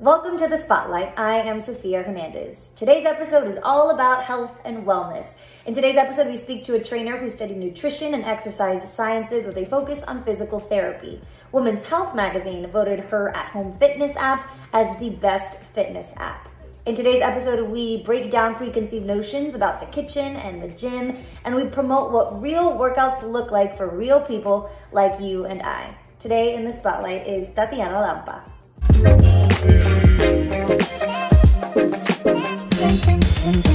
Welcome to the Spotlight. I am Sophia Hernandez. Today's episode is all about health and wellness. In today's episode, we speak to a trainer who studied nutrition and exercise sciences with a focus on physical therapy. Women's Health magazine voted her at home fitness app as the best fitness app. In today's episode, we break down preconceived notions about the kitchen and the gym, and we promote what real workouts look like for real people like you and I. Today in the spotlight is Tatiana Lampa.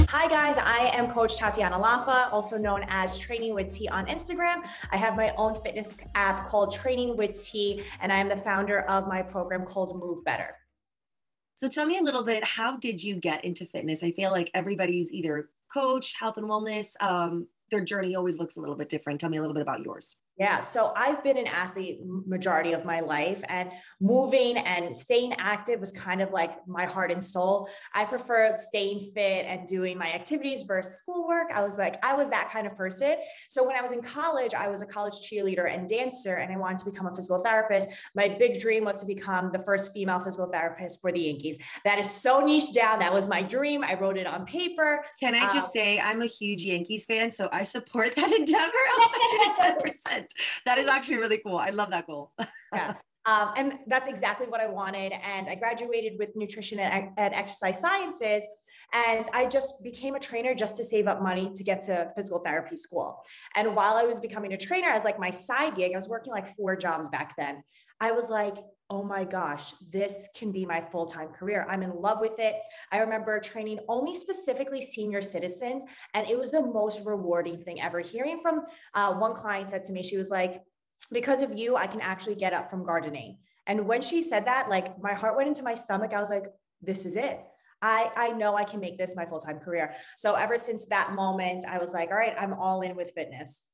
Hi guys, I am Coach Tatiana Lampa, also known as Training with T on Instagram. I have my own fitness app called Training with T, and I am the founder of my program called Move Better. So tell me a little bit, how did you get into fitness? I feel like everybody's either coach, health and wellness, um, their journey always looks a little bit different. Tell me a little bit about yours. Yeah, so I've been an athlete majority of my life and moving and staying active was kind of like my heart and soul. I prefer staying fit and doing my activities versus schoolwork. I was like I was that kind of person. So when I was in college, I was a college cheerleader and dancer and I wanted to become a physical therapist. My big dream was to become the first female physical therapist for the Yankees. That is so niche down. That was my dream. I wrote it on paper. Can I just um, say I'm a huge Yankees fan, so I support that endeavor 110%. That is actually really cool. I love that goal. yeah. Um, and that's exactly what I wanted. And I graduated with nutrition and, and, exercise sciences. And I just became a trainer just to save up money to get to physical therapy school. And while I was becoming a trainer as like my side gig, I was working like four jobs back then. I was like, oh my gosh, this can be my full time career. I'm in love with it. I remember training only specifically senior citizens, and it was the most rewarding thing ever. Hearing from uh, one client said to me, she was like, because of you, I can actually get up from gardening. And when she said that, like my heart went into my stomach. I was like, this is it. I, I know I can make this my full time career. So ever since that moment, I was like, all right, I'm all in with fitness.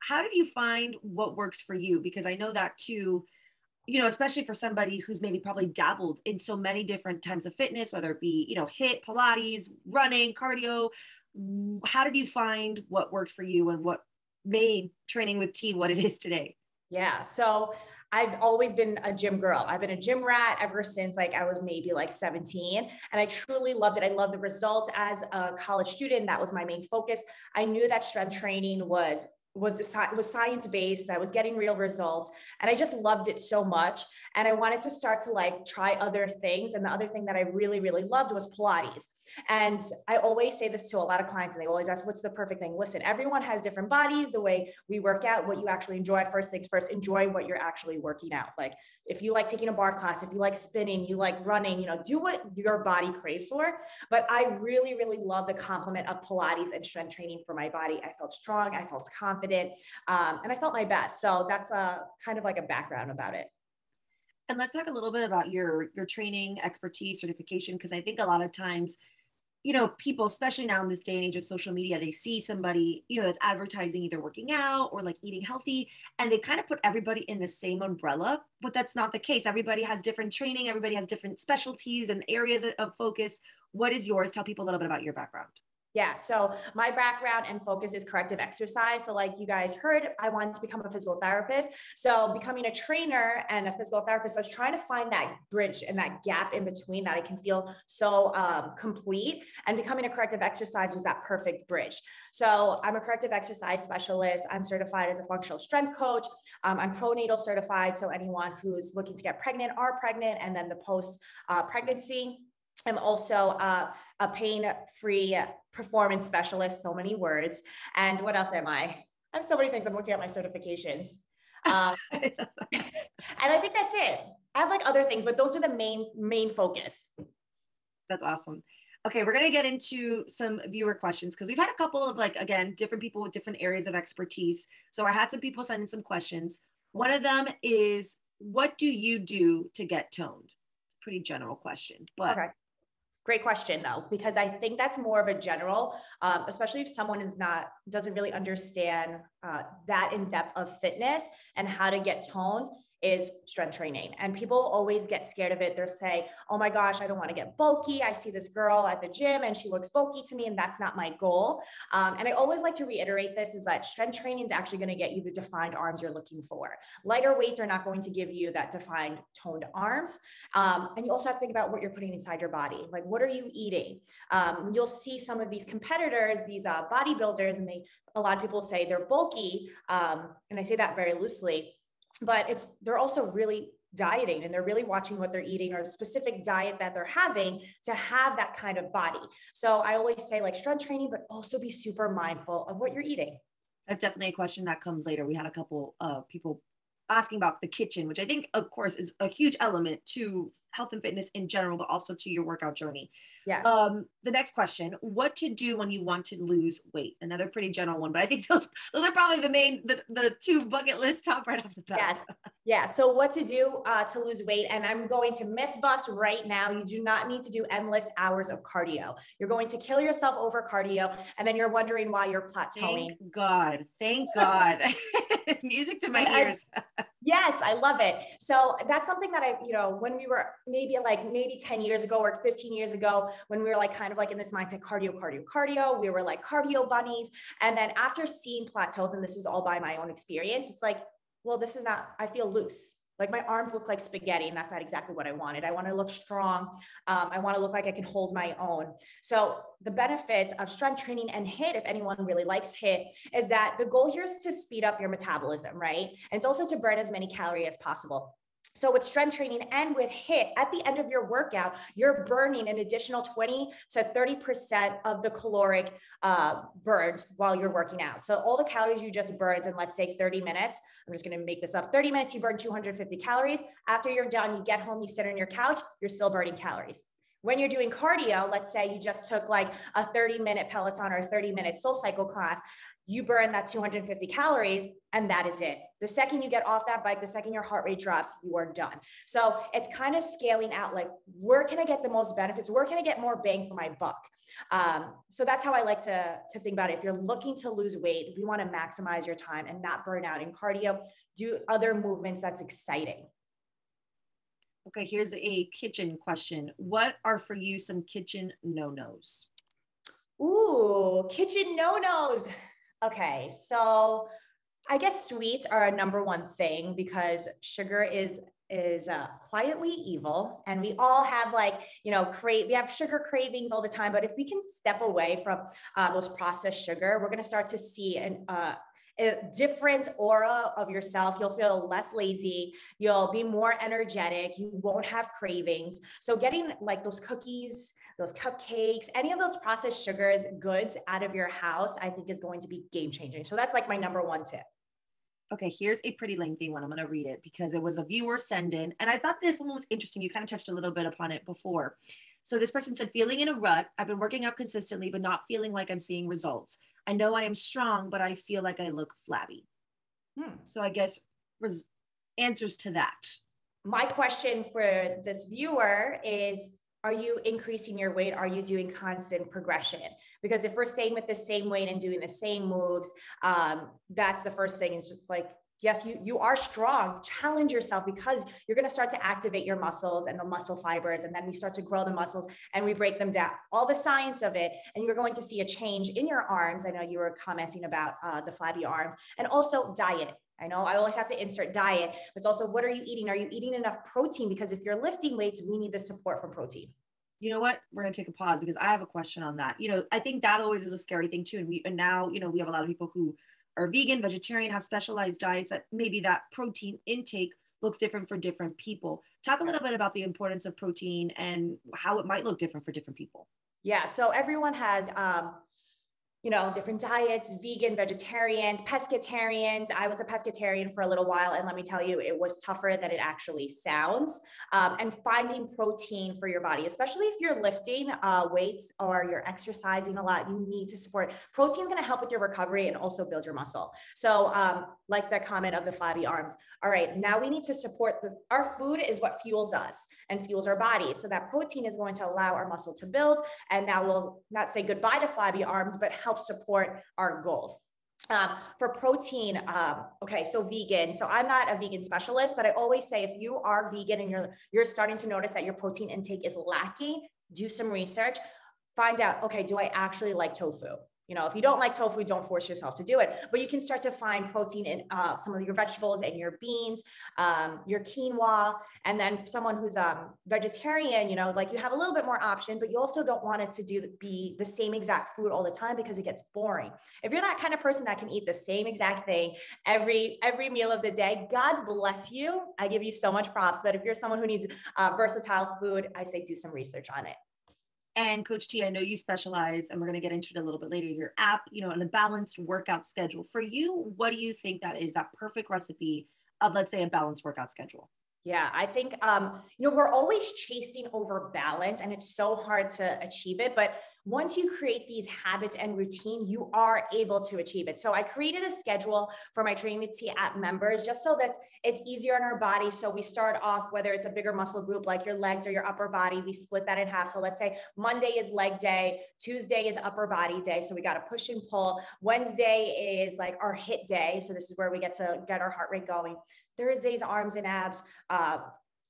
How did you find what works for you? Because I know that too you know, especially for somebody who's maybe probably dabbled in so many different types of fitness, whether it be, you know, HIIT, Pilates, running, cardio. How did you find what worked for you and what made training with T what it is today? Yeah. So I've always been a gym girl. I've been a gym rat ever since like I was maybe like 17 and I truly loved it. I loved the results as a college student. That was my main focus. I knew that strength training was was the, was science based i was getting real results and i just loved it so much and i wanted to start to like try other things and the other thing that i really really loved was pilates and I always say this to a lot of clients, and they always ask, What's the perfect thing? Listen, everyone has different bodies, the way we work out, what you actually enjoy. First things first, enjoy what you're actually working out. Like if you like taking a barre class, if you like spinning, you like running, you know, do what your body craves for. But I really, really love the complement of Pilates and strength training for my body. I felt strong, I felt confident, um, and I felt my best. So that's a kind of like a background about it. And let's talk a little bit about your your training, expertise, certification, because I think a lot of times you know, people, especially now in this day and age of social media, they see somebody, you know, that's advertising either working out or like eating healthy, and they kind of put everybody in the same umbrella. But that's not the case. Everybody has different training, everybody has different specialties and areas of focus. What is yours? Tell people a little bit about your background. Yeah. So my background and focus is corrective exercise. So, like you guys heard, I wanted to become a physical therapist. So, becoming a trainer and a physical therapist, I was trying to find that bridge and that gap in between that I can feel so um, complete. And becoming a corrective exercise was that perfect bridge. So, I'm a corrective exercise specialist. I'm certified as a functional strength coach. Um, I'm prenatal certified. So, anyone who's looking to get pregnant are pregnant, and then the post uh, pregnancy. I'm also uh, a pain-free performance specialist, so many words. And what else am I? I have so many things. I'm looking at my certifications. Um, and I think that's it. I have like other things, but those are the main main focus. That's awesome. Okay, we're gonna get into some viewer questions because we've had a couple of like again different people with different areas of expertise. So I had some people send in some questions. One of them is, what do you do to get toned? It's a pretty general question, but okay. Great question though, because I think that's more of a general, um, especially if someone is not doesn't really understand uh, that in depth of fitness and how to get toned. Is strength training. And people always get scared of it. They're say, oh my gosh, I don't want to get bulky. I see this girl at the gym and she looks bulky to me, and that's not my goal. Um, and I always like to reiterate this is that strength training is actually going to get you the defined arms you're looking for. Lighter weights are not going to give you that defined toned arms. Um, and you also have to think about what you're putting inside your body. Like, what are you eating? Um, you'll see some of these competitors, these uh, bodybuilders, and they, a lot of people say they're bulky. Um, and I say that very loosely but it's they're also really dieting and they're really watching what they're eating or the specific diet that they're having to have that kind of body. So I always say like strength training, but also be super mindful of what you're eating. That's definitely a question that comes later. We had a couple of people asking about the kitchen, which I think, of course, is a huge element to health and fitness in general, but also to your workout journey. Yeah. Um, the next question: What to do when you want to lose weight? Another pretty general one, but I think those those are probably the main the, the two bucket list top right off the bat. Yes. Yeah. So what to do uh, to lose weight? And I'm going to myth bust right now. You do not need to do endless hours of cardio. You're going to kill yourself over cardio, and then you're wondering why you're plateauing. Thank God. Thank God. Music to my ears. Yes, I love it. So that's something that I, you know, when we were maybe like maybe 10 years ago or 15 years ago, when we were like kind of like in this mindset, cardio, cardio, cardio, we were like cardio bunnies. And then after seeing plateaus, and this is all by my own experience, it's like, well, this is not, I feel loose. Like my arms look like spaghetti, and that's not exactly what I wanted. I want to look strong. Um, I want to look like I can hold my own. So the benefits of strength training and HIIT, if anyone really likes HIIT, is that the goal here is to speed up your metabolism, right? And it's also to burn as many calories as possible. So with strength training and with HIIT, at the end of your workout, you're burning an additional 20 to 30% of the caloric uh, burned while you're working out. So all the calories you just burned in, let's say 30 minutes, I'm just going to make this up. 30 minutes, you burn 250 calories. After you're done, you get home, you sit on your couch, you're still burning calories. When you're doing cardio, let's say you just took like a 30 minute Peloton or a 30 minute SoulCycle class, you burn that 250 calories and that is it. The second you get off that bike, the second your heart rate drops, you are done. So it's kind of scaling out like, where can I get the most benefits? Where can I get more bang for my buck? Um, so that's how I like to, to think about it. If you're looking to lose weight, we want to maximize your time and not burn out in cardio, do other movements that's exciting. Okay, here's a kitchen question. What are for you some kitchen no nos? Ooh, kitchen no nos. Okay, so I guess sweets are a number one thing because sugar is is uh, quietly evil and we all have like you know crave we have sugar cravings all the time but if we can step away from uh, those processed sugar we're going to start to see an uh, a different aura of yourself. You'll feel less lazy. You'll be more energetic. You won't have cravings. So, getting like those cookies, those cupcakes, any of those processed sugars, goods out of your house, I think is going to be game changing. So that's like my number one tip. Okay, here's a pretty lengthy one. I'm going to read it because it was a viewer send in. And I thought this one was interesting. You kind of touched a little bit upon it before. So this person said, feeling in a rut. I've been working out consistently, but not feeling like I'm seeing results. I know I am strong, but I feel like I look flabby. Hmm. So I guess res- answers to that. My question for this viewer is are you increasing your weight? Are you doing constant progression? Because if we're staying with the same weight and doing the same moves, um, that's the first thing. Is just like, yes, you you are strong. Challenge yourself because you're going to start to activate your muscles and the muscle fibers, and then we start to grow the muscles and we break them down. All the science of it, and you're going to see a change in your arms. I know you were commenting about uh, the flabby arms, and also diet. I know I always have to insert diet, but it's also what are you eating? Are you eating enough protein? Because if you're lifting weights, we need the support from protein. You know what? We're gonna take a pause because I have a question on that. You know, I think that always is a scary thing too. And we and now, you know, we have a lot of people who are vegan, vegetarian, have specialized diets that maybe that protein intake looks different for different people. Talk a little bit about the importance of protein and how it might look different for different people. Yeah, so everyone has um, you know, different diets, vegan, vegetarian, pescatarians. I was a pescatarian for a little while, and let me tell you, it was tougher than it actually sounds. Um, and finding protein for your body, especially if you're lifting uh, weights or you're exercising a lot, you need to support. Protein is going to help with your recovery and also build your muscle. So, um, like the comment of the flabby arms. All right, now we need to support the, our food is what fuels us and fuels our body. So that protein is going to allow our muscle to build, and now we'll not say goodbye to flabby arms, but help help support our goals. Um, for protein, um, okay, so vegan. So I'm not a vegan specialist, but I always say if you are vegan and you're you're starting to notice that your protein intake is lacking, do some research. Find out, okay, do I actually like tofu? You know, if you don't like tofu, don't force yourself to do it. But you can start to find protein in uh, some of your vegetables and your beans, um, your quinoa, and then someone who's um, vegetarian. You know, like you have a little bit more option, but you also don't want it to do be the same exact food all the time because it gets boring. If you're that kind of person that can eat the same exact thing every every meal of the day, God bless you. I give you so much props. But if you're someone who needs uh, versatile food, I say do some research on it. And Coach T, I know you specialize, and we're going to get into it a little bit later. Your app, you know, and a balanced workout schedule. For you, what do you think that is that perfect recipe of, let's say, a balanced workout schedule? Yeah, I think um, you know we're always chasing over balance, and it's so hard to achieve it. But once you create these habits and routine, you are able to achieve it. So I created a schedule for my Training T app members just so that it's easier on our body. So we start off, whether it's a bigger muscle group like your legs or your upper body, we split that in half. So let's say Monday is leg day, Tuesday is upper body day. So we got to push and pull. Wednesday is like our HIIT day. So this is where we get to get our heart rate going. Thursday's arms and abs. Uh,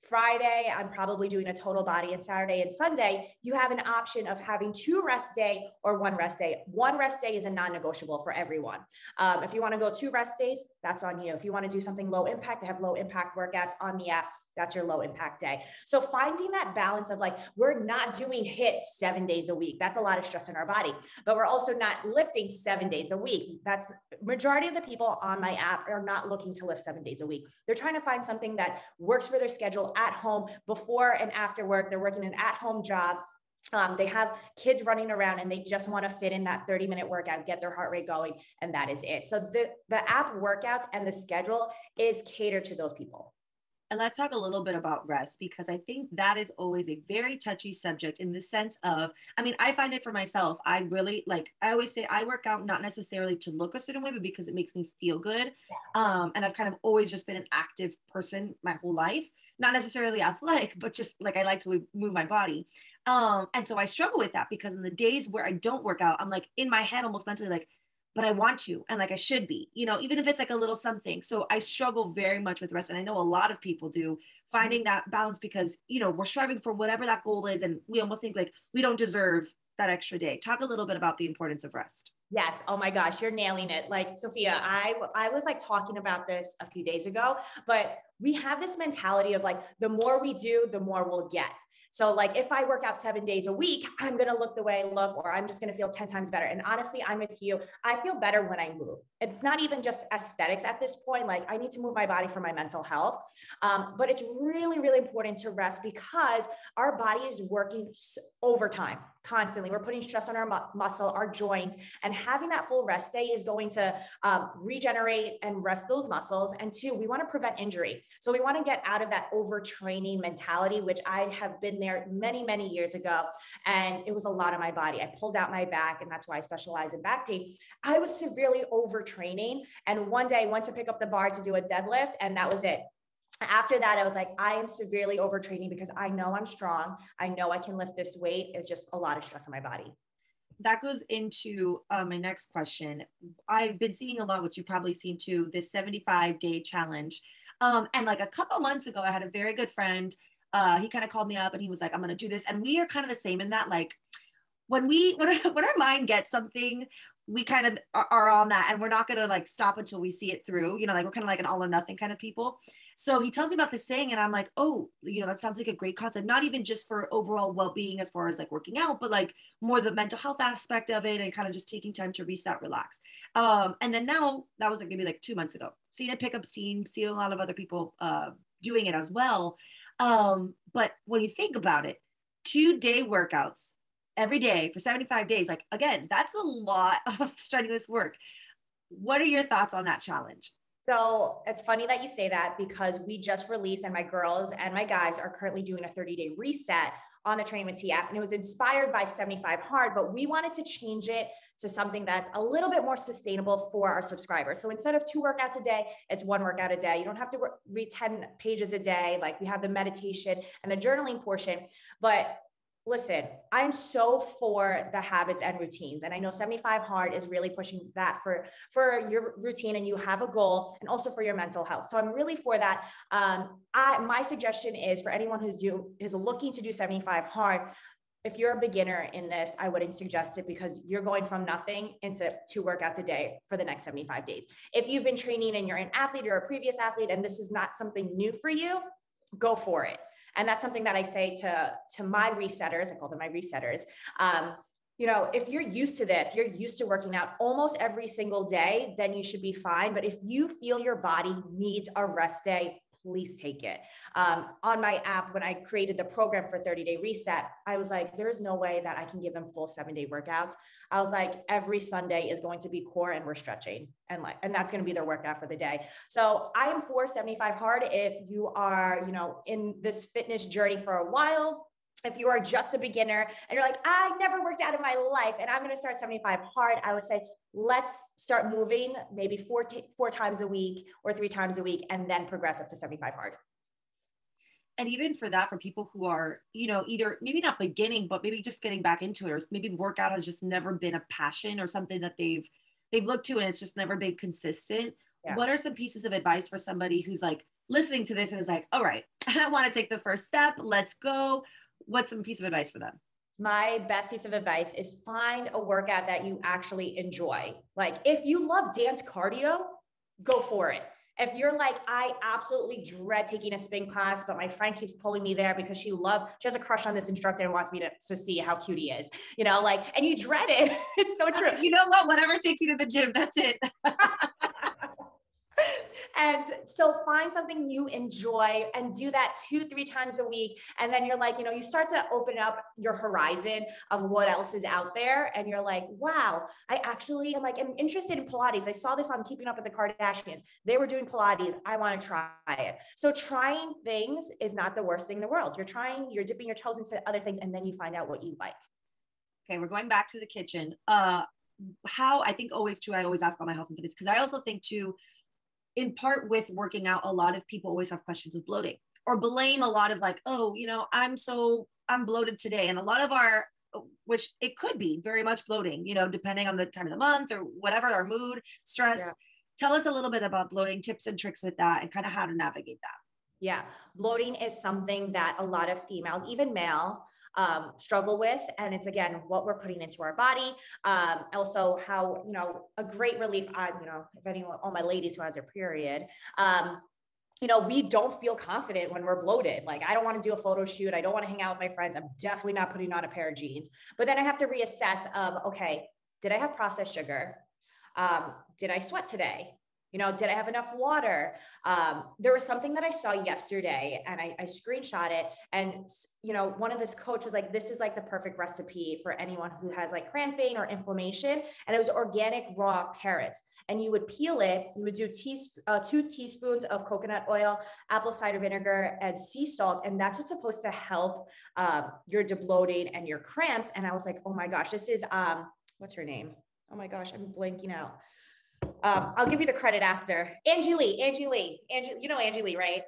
Friday, I'm probably doing a total body, and Saturday and Sunday, you have an option of having two rest day or one rest day. One rest day is a non-negotiable for everyone. Um, if you want to go two rest days, that's on you. If you want to do something low impact, I have low impact workouts on the app. That's your low impact day. So finding that balance of like, we're not doing HIIT seven days a week. That's a lot of stress in our body, but we're also not lifting seven days a week. That's majority of the people on my app are not looking to lift seven days a week. They're trying to find something that works for their schedule at home before and after work. They're working an at home job. Um, they have kids running around and they just want to fit in that 30 minute workout, get their heart rate going, and that is it. So the, the app workouts and the schedule is catered to those people. And let's talk a little bit about rest because I think that is always a very touchy subject in the sense of, I mean, I find it for myself. I really like, I always say I work out not necessarily to look a certain way, but because it makes me feel good. Yes. Um, and I've kind of always just been an active person my whole life, not necessarily athletic, but just like I like to move my body. Um, and so I struggle with that because in the days where I don't work out, I'm like in my head almost mentally like, but I want to and like I should be, you know, even if it's like a little something. So I struggle very much with rest. And I know a lot of people do mm-hmm. finding that balance because, you know, we're striving for whatever that goal is. And we almost think like we don't deserve that extra day. Talk a little bit about the importance of rest. Yes. Oh my gosh, you're nailing it. Like Sophia, I I was like talking about this a few days ago, but we have this mentality of like the more we do, the more we'll get. So, like, if I work out seven days a week, I'm going to look the way I look, or I'm just going to feel 10 times better. And honestly, I'm with you. I feel better when I move. It's not even just aesthetics at this point. Like, I need to move my body for my mental health. Um, but it's really, really important to rest because our body is working overtime constantly. We're putting stress on our mu- muscle, our joints, and having that full rest day is going to um, regenerate and rest those muscles. And two, we want to prevent injury. So we want to get out of that overtraining mentality, which I have been there many, many years ago. And it was a lot of my body. I pulled out my back, and that's why I specialize in back pain. I was severely overtraining. And one day I went to pick up the bar to do a deadlift, and that was it after that, I was like, I am severely overtraining because I know I'm strong. I know I can lift this weight. It's just a lot of stress on my body. That goes into uh, my next question. I've been seeing a lot, which you've probably seen too, this 75 day challenge. Um, and like a couple months ago, I had a very good friend. Uh, he kind of called me up and he was like, I'm going to do this. And we are kind of the same in that, like, when we when when our mind gets something we kind of are on that and we're not going to like stop until we see it through you know like we're kind of like an all or nothing kind of people. So he tells me about this saying and i'm like oh you know that sounds like a great concept not even just for overall well-being as far as like working out but like more the mental health aspect of it and kind of just taking time to reset relax. Um and then now that was like maybe like two months ago seeing a pickup see a lot of other people uh doing it as well um but when you think about it two day workouts every day for 75 days. Like, again, that's a lot of strenuous work. What are your thoughts on that challenge? So it's funny that you say that because we just released, and my girls and my guys are currently doing a 30 day reset on the Training with T app. And it was inspired by 75 Hard, but we wanted to change it to something that's a little bit more sustainable for our subscribers. So instead of two workouts a day, it's one workout a day. You don't have to read 10 pages a day. Like we have the meditation and the journaling portion. But listen, I'm so for the habits and routines. And I know 75 hard is really pushing that for, for your routine and you have a goal and also for your mental health. So I'm really for that. Um, I, my suggestion is for anyone who's do, is looking to do 75 hard, if you're a beginner in this, I wouldn't suggest it because you're going from nothing into two workouts a day for the next 75 days. If you've been training and you're an athlete or a previous athlete and this is not something new for you, go for it. And that's something that I say to, to my resetters, I call them my resetters. Um, you know, if you're used to this, you're used to working out almost every single day, then you should be fine. But if you feel your body needs a rest day, please take it. Um, on my app, when I created the program for 30 day reset, I was like, there's no way that I can give them full seven day workouts. I was like, every Sunday is going to be core and we're stretching and like, and that's going to be their workout for the day. So I am for 75 hard. If you are, you know, in this fitness journey for a while, if you are just a beginner and you're like, I never worked out in my life and I'm going to start 75 hard, I would say, let's start moving maybe four, t- four times a week or three times a week and then progress up to 75 hard. And even for that, for people who are, you know, either maybe not beginning, but maybe just getting back into it, or maybe workout has just never been a passion or something that they've they've looked to and it's just never been consistent. Yeah. What are some pieces of advice for somebody who's like listening to this and is like, all right, I want to take the first step, let's go. What's some piece of advice for them? my best piece of advice is find a workout that you actually enjoy. Like if you love dance cardio, go for it. If you're like, I absolutely dread taking a spin class, but my friend keeps pulling me there because she loves, she has a crush on this instructor and wants me to, to see how cute he is, you know, like, and you dread it. it's so true. You know what? Whatever takes you to the gym, that's it. And so find something you enjoy and do that two, three times a week. And then you're like, you know, you start to open up your horizon of what else is out there. And you're like, wow, I actually am like, I'm interested in Pilates. I saw this on Keeping Up with the Kardashians. They were doing Pilates. I want to try it. So trying things is not the worst thing in the world. You're trying, you're dipping your toes into other things, and then you find out what you like. Okay, we're going back to the kitchen. Uh, how I think always too, I always ask all my health and fitness because I also think too, in part with working out, a lot of people always have questions with bloating or blame a lot of like, oh, you know, I'm so I'm bloated today. And a lot of our which it could be very much bloating, you know, depending on the time of the month or whatever, our mood, stress. Yeah. Tell us a little bit about bloating tips and tricks with that and kind of how to navigate that. Yeah, bloating is something that a lot of females, even male, um, struggle with. And it's again what we're putting into our body. Um, also, how you know a great relief. I you know if anyone, all my ladies who has their period. Um, you know, we don't feel confident when we're bloated. Like, I don't want to do a photo shoot. I don't want to hang out with my friends. I'm definitely not putting on a pair of jeans. But then I have to reassess of, okay, did I have processed sugar? Um, did I sweat today? You know, did I have enough water? Um, there was something that I saw yesterday and I, I screenshot it. And, you know, one of this coach was like, this is like the perfect recipe for anyone who has like cramping or inflammation. And it was organic raw carrots. And you would peel it, you would do uh, two teaspoons of coconut oil, apple cider vinegar, and sea salt. And that's what's supposed to help um, your debloating and your cramps. And I was like, oh my gosh, this is, um, what's her name? Oh my gosh, I'm blanking out. Um, I'll give you the credit after. Angie Lee, Angie Lee, Angie, you know Angie Lee, right?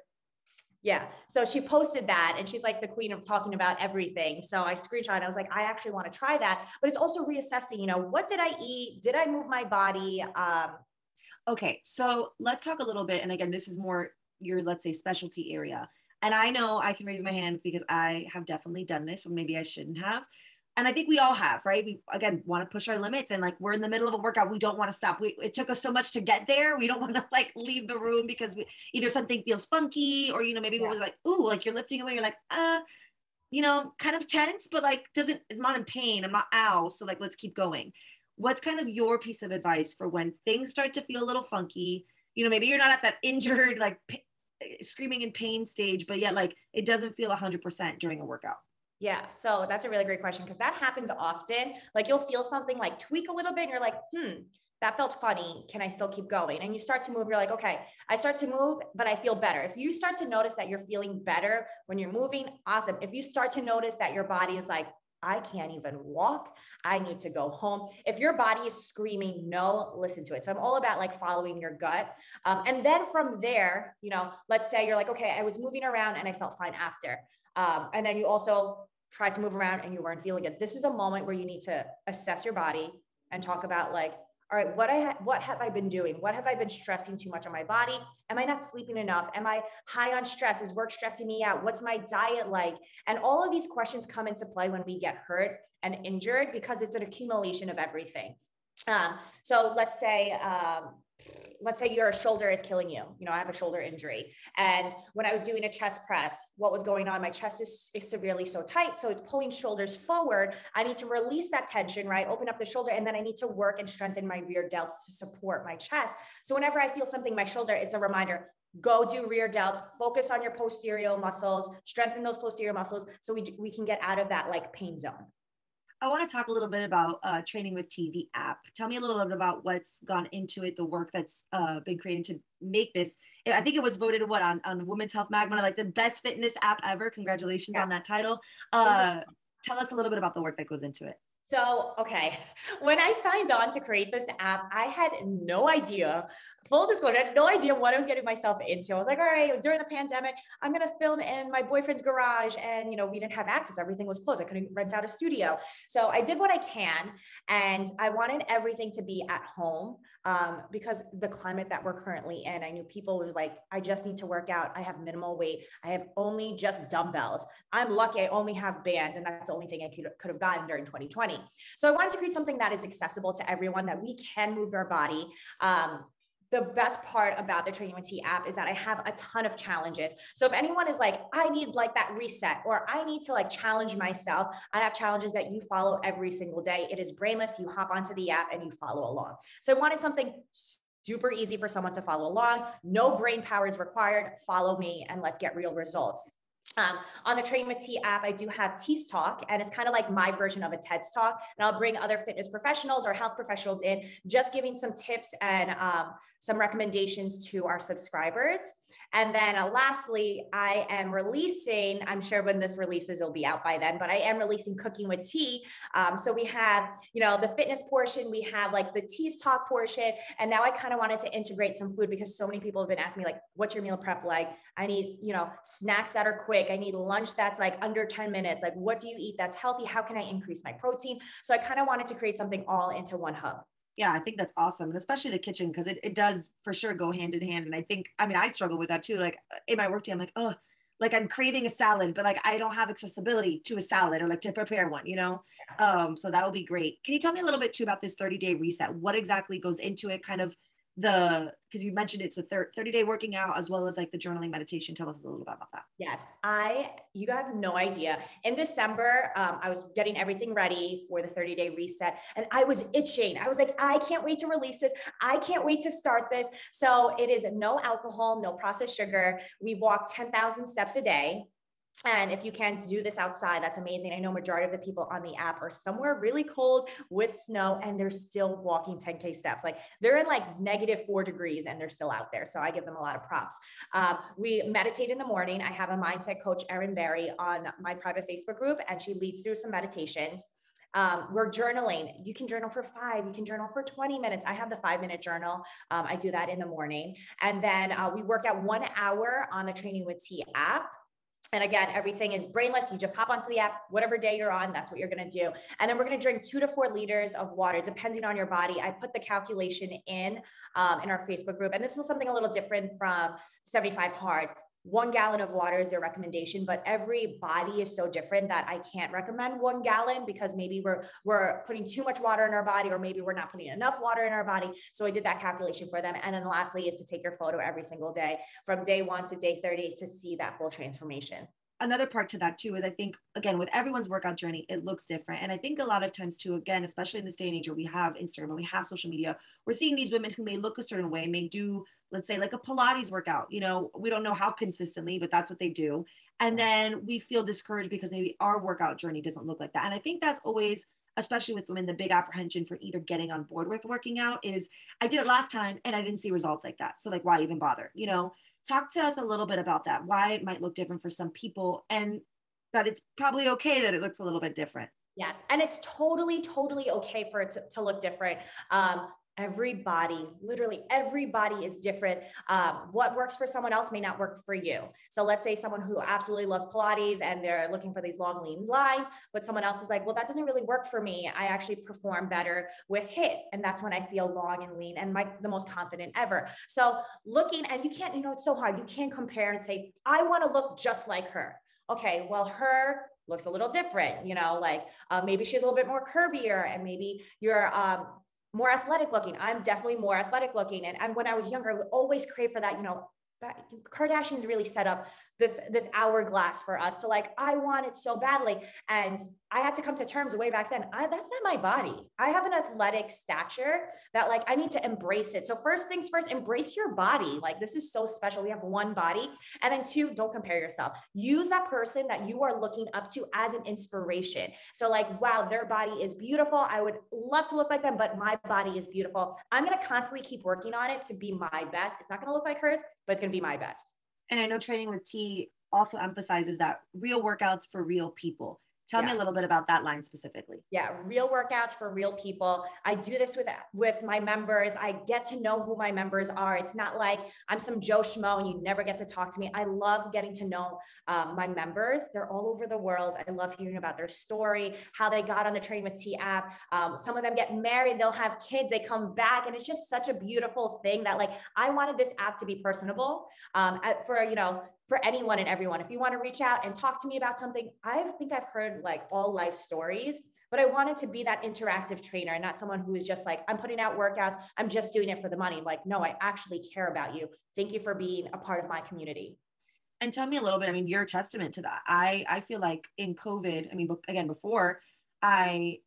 Yeah. So she posted that and she's like the queen of talking about everything. So I screenshot I was like, I actually want to try that. But it's also reassessing, you know, what did I eat? Did I move my body? Um, okay. So let's talk a little bit. And again, this is more your, let's say, specialty area. And I know I can raise my hand because I have definitely done this, or maybe I shouldn't have and I think we all have, right? We again want to push our limits, and like we're in the middle of a workout, we don't want to stop. We, it took us so much to get there. We don't want to like leave the room because we either something feels funky, or you know maybe yeah. it was like, ooh, like you're lifting away. You're like, uh, you know, kind of tense, but like doesn't. I'm not in pain. I'm not ow. So like let's keep going. What's kind of your piece of advice for when things start to feel a little funky? You know, maybe you're not at that injured like p- screaming in pain stage, but yet like it doesn't feel 100% during a workout. Yeah. So that's a really great question because that happens often. Like you'll feel something like tweak a little bit and you're like, hmm, that felt funny. Can I still keep going? And you start to move. You're like, okay, I start to move, but I feel better. If you start to notice that you're feeling better when you're moving, awesome. If you start to notice that your body is like, I can't even walk. I need to go home. If your body is screaming no, listen to it. So I'm all about like following your gut. Um, and then from there, you know, let's say you're like, okay, I was moving around and I felt fine after. Um, and then you also tried to move around and you weren't feeling good. This is a moment where you need to assess your body and talk about like, all right, what I ha- what have I been doing? What have I been stressing too much on my body? Am I not sleeping enough? Am I high on stress? Is work stressing me out? What's my diet like? And all of these questions come into play when we get hurt and injured because it's an accumulation of everything. Um, so let's say um, let's say your shoulder is killing you. You know, I have a shoulder injury. And when I was doing a chest press, what was going on? My chest is, is severely so tight. So it's pulling shoulders forward. I need to release that tension, right? Open up the shoulder. And then I need to work and strengthen my rear delts to support my chest. So whenever I feel something in my shoulder, it's a reminder go do rear delts focus on your posterior muscles strengthen those posterior muscles so we, we can get out of that like pain zone I want to talk a little bit about uh, Training with TV app. Tell me a little bit about what's gone into it, the work that's uh, been created to make this. I think it was voted what on, on Women's Health Mag, one of like the best fitness app ever. Congratulations yeah. on that title. Uh, tell us a little bit about the work that goes into it. So, okay, when I signed on to create this app, I had no idea, full disclosure, I had no idea what I was getting myself into. I was like, all right, it was during the pandemic. I'm going to film in my boyfriend's garage. And, you know, we didn't have access. Everything was closed. I couldn't rent out a studio. So I did what I can. And I wanted everything to be at home um, because the climate that we're currently in, I knew people were like, I just need to work out. I have minimal weight. I have only just dumbbells. I'm lucky I only have bands. And that's the only thing I could, could have gotten during 2020. So I wanted to create something that is accessible to everyone, that we can move our body. Um, the best part about the Training with T app is that I have a ton of challenges. So if anyone is like, I need like that reset, or I need to like challenge myself, I have challenges that you follow every single day. It is brainless. You hop onto the app and you follow along. So I wanted something super easy for someone to follow along. No brain power is required. Follow me and let's get real results. Um, on the Training with T app, I do have T's Talk, and it's kind of like my version of a TED's Talk. And I'll bring other fitness professionals or health professionals in, just giving some tips and um, some recommendations to our subscribers. And then uh, lastly, I am releasing, I'm sure when this releases, it'll be out by then, but I am releasing Cooking with T. Um, so we have, you know, the fitness portion, we have like the T's talk portion. And now I kind of wanted to integrate some food because so many people have been asking me, like, what's your meal prep like? I need, you know, snacks that are quick. I need lunch that's like under 10 minutes. Like, what do you eat that's healthy? How can I increase my protein? So I kind of wanted to create something all into one hub yeah i think that's awesome and especially the kitchen because it, it does for sure go hand in hand and i think i mean i struggle with that too like in my work day i'm like oh like i'm craving a salad but like i don't have accessibility to a salad or like to prepare one you know? Um so that would be great. Can you tell me a little bit too about this 30 day reset? What exactly goes into it? Kind of the because you mentioned it's a 30 day working out as well as like the journaling meditation. Tell us a little bit about that. Yes. I you have no idea. In december um, i was getting everything ready for the 30 day reset and i was itching. I was like i can't wait to release this. I can't wait to start this. So it is no alcohol no processed sugar. We walk 10000 steps a day and if you can do this outside, that's amazing. I know majority of the people on the app are somewhere really cold with snow and they're still walking 10K steps. Like they're in like negative four degrees and they're still out there. So I give them a lot of props. Um, we meditate in the morning. I have a mindset coach, Erin Berry, on my private Facebook group, and she leads through some meditations. Um, we're journaling. You can journal for five, you can journal for 20 minutes. I have the five minute journal. Um, I do that in the morning. And then uh, we work out one hour on the Training with T app. And again, everything is brainless. You just hop onto the app, whatever day you're on, that's what you're going to do. And then we're going to drink two to four liters of water, depending on your body. I put the calculation in um, in our Facebook group. And this is something a little different from 75 Hard one gallon of water is their recommendation but every body is so different that i can't recommend one gallon because maybe we're we're putting too much water in our body or maybe we're not putting enough water in our body. So i did that calculation for them. And then lastly is to take your photo every single day from day one to day 30 to see that full transformation another part to that too is I think again with everyone's workout journey it looks different. And I think a lot of times too again especially in this day and age where we have Instagram and we have social media we're seeing these women who may look a certain way may do let's say like a Pilates workout you know we don't know how consistently but that's what they do. And then we feel discouraged because maybe our workout journey doesn't look like that. And I think that's always especially with women the big apprehension for either getting on board with working out is I did it last time and I didn't see results like that. So like why even bother you know talk to us a little bit about that why it might look different for some people and that it's probably okay that it looks a little bit different. Yes and it's totally totally okay for it to, to look different. Um, everybody literally everybody is different. Um, what works for someone else may not work for you. So let's say someone who absolutely loves pilates and they're looking for these long lean lines but someone else is like well that doesn't really work for me. I actually perform better with HIIT and that's when i feel long and lean and my the most confident ever. So looking and you can't you know it's so hard. You can't compare and say i want to look just like her. Okay well her looks a little different you know like uh, maybe she's a little bit more curvier and maybe you're um, more athletic looking. I'm definitely more athletic looking. And, and when I was younger, I would always crave for that, you know, Kardashians really set up this this hourglass for us to like i want it so badly. And i had to come to terms way back then. I, that's not my body. I have an athletic stature that like i need to embrace it. So first things first embrace your body. Like this is so special. We have one body. And then two don't compare yourself. Use that person that you are looking up to as an inspiration. So like wow their body is beautiful. I would love to look like them but my body is beautiful. I'm going to constantly keep working on it to be my best. It's not going to look like hers but it's going to be my best and I know training with T also emphasizes that real workouts for real people. Tell yeah. me a little bit about that line specifically. Yeah, real workouts for real people. I do this with with my members. I get to know who my members are. It's not like I'm some Joe Schmo and you never get to talk to me. I love getting to know um, my members. They're all over the world. I love hearing about their story, how they got on the Train with T app. Um, some of them get married. They'll have kids. They come back, and it's just such a beautiful thing that like I wanted this app to be personable um, for you know for anyone and everyone. If you want to reach out and talk to me about something, I think I've heard like all life stories, but I wanted to be that interactive trainer, not someone who is just like, I'm putting out workouts, I'm just doing it for the money. Like, no, I actually care about you. Thank you for being a part of my community. And tell me a little bit, I mean, you're a testament to that. I, I feel like in COVID, I mean, again, before I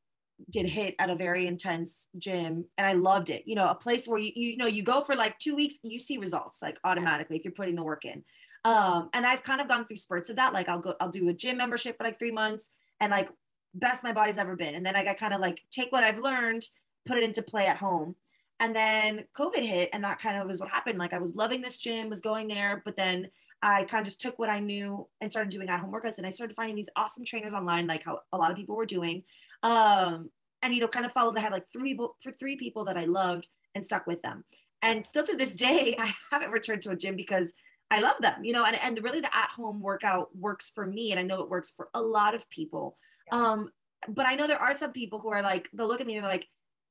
did HIIT at a very intense gym and I loved it. You know, a place where you, you know, you go for like two weeks, you see results like automatically if you're putting the work in. Um, and I've kind of gone through spurts of that. Like I'll go, I'll do a gym membership for like three months and like best my body's ever been. And then I got kind of like take what I've learned, put it into play at home. And then COVID hit, and that kind of was what happened. Like I was loving this gym, was going there, but then I kind of just took what I knew and started doing at home workouts. And I started finding these awesome trainers online, like how a lot of people were doing. Um, and you know, kind of followed. I had like three for three people that I loved and stuck with them. And still to this day, I haven't returned to a gym because I love them, you know, and, and really the at home workout works for me. And I know it works for a lot of people. Yes. Um, but I know there are some people who are like, they'll look at me and they're like,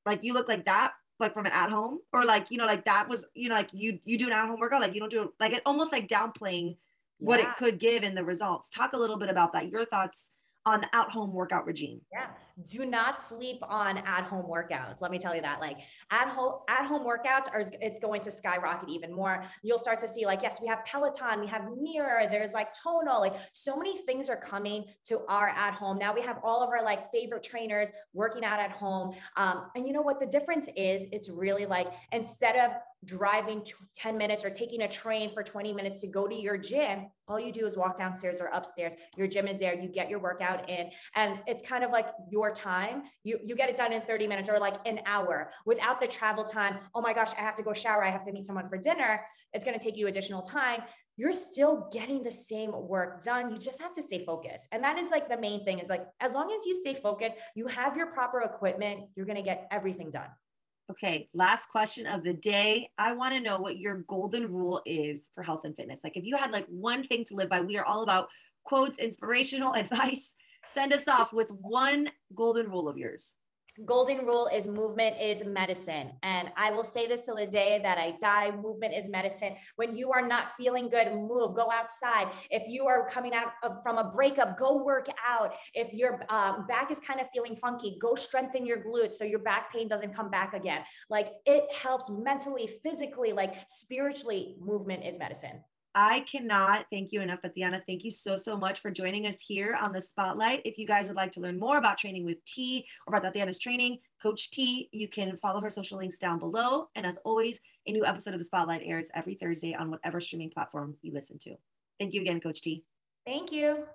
like you look like that, like from an at home, or like, you know, like that was, you know, like you you do an at home workout, like you don't do it, like it almost like downplaying yeah. what it could give in the results. Talk a little bit about that. Your thoughts on the at home workout regime. Yeah. Do not sleep on at home workouts. Let me tell you that. Like at home at home workouts are it's going to skyrocket even more. You'll start to see like yes, we have Peloton, we have Mirror, there's like Tonal, like so many things are coming to our at home. Now we have all of our like favorite trainers working out at home. Um, and you know what the difference is? It's really like instead of driving 10 minutes or taking a train for 20 minutes to go to your gym, all you do is walk downstairs or upstairs. Your gym is there, you get your workout in, and it's kind of like your time. You you get it done in 30 minutes or like an hour without the travel time. Oh my gosh, I have to go shower, I have to meet someone for dinner. It's going to take you additional time. You're still getting the same work done. You just have to stay focused. And that is like the main thing is like as long as you stay focused, you have your proper equipment, you're going to get everything done. Okay, last question of the day. I want to know what your golden rule is for health and fitness. Like, if you had like one thing to live by, we are all about quotes, inspirational advice. Send us off with one golden rule of yours golden rule is movement is medicine. And I will say this till the day that I die movement is medicine. When you are not feeling good, move, go outside. If you are coming out of, from a breakup, go work out. If your um, back is kind of feeling funky, go strengthen your glutes so your back pain doesn't come back again. Like it helps mentally, physically, like spiritually, movement is medicine. I cannot thank you enough, Tatiana. Thank you so, so much for joining us here on the Spotlight. If you guys would like to learn more about training with T or about Tatiana's training, Coach T, you can follow her social links down below. And as always, a new episode of the Spotlight airs every Thursday on whatever streaming platform you listen to. Thank you again, Coach T. Thank you.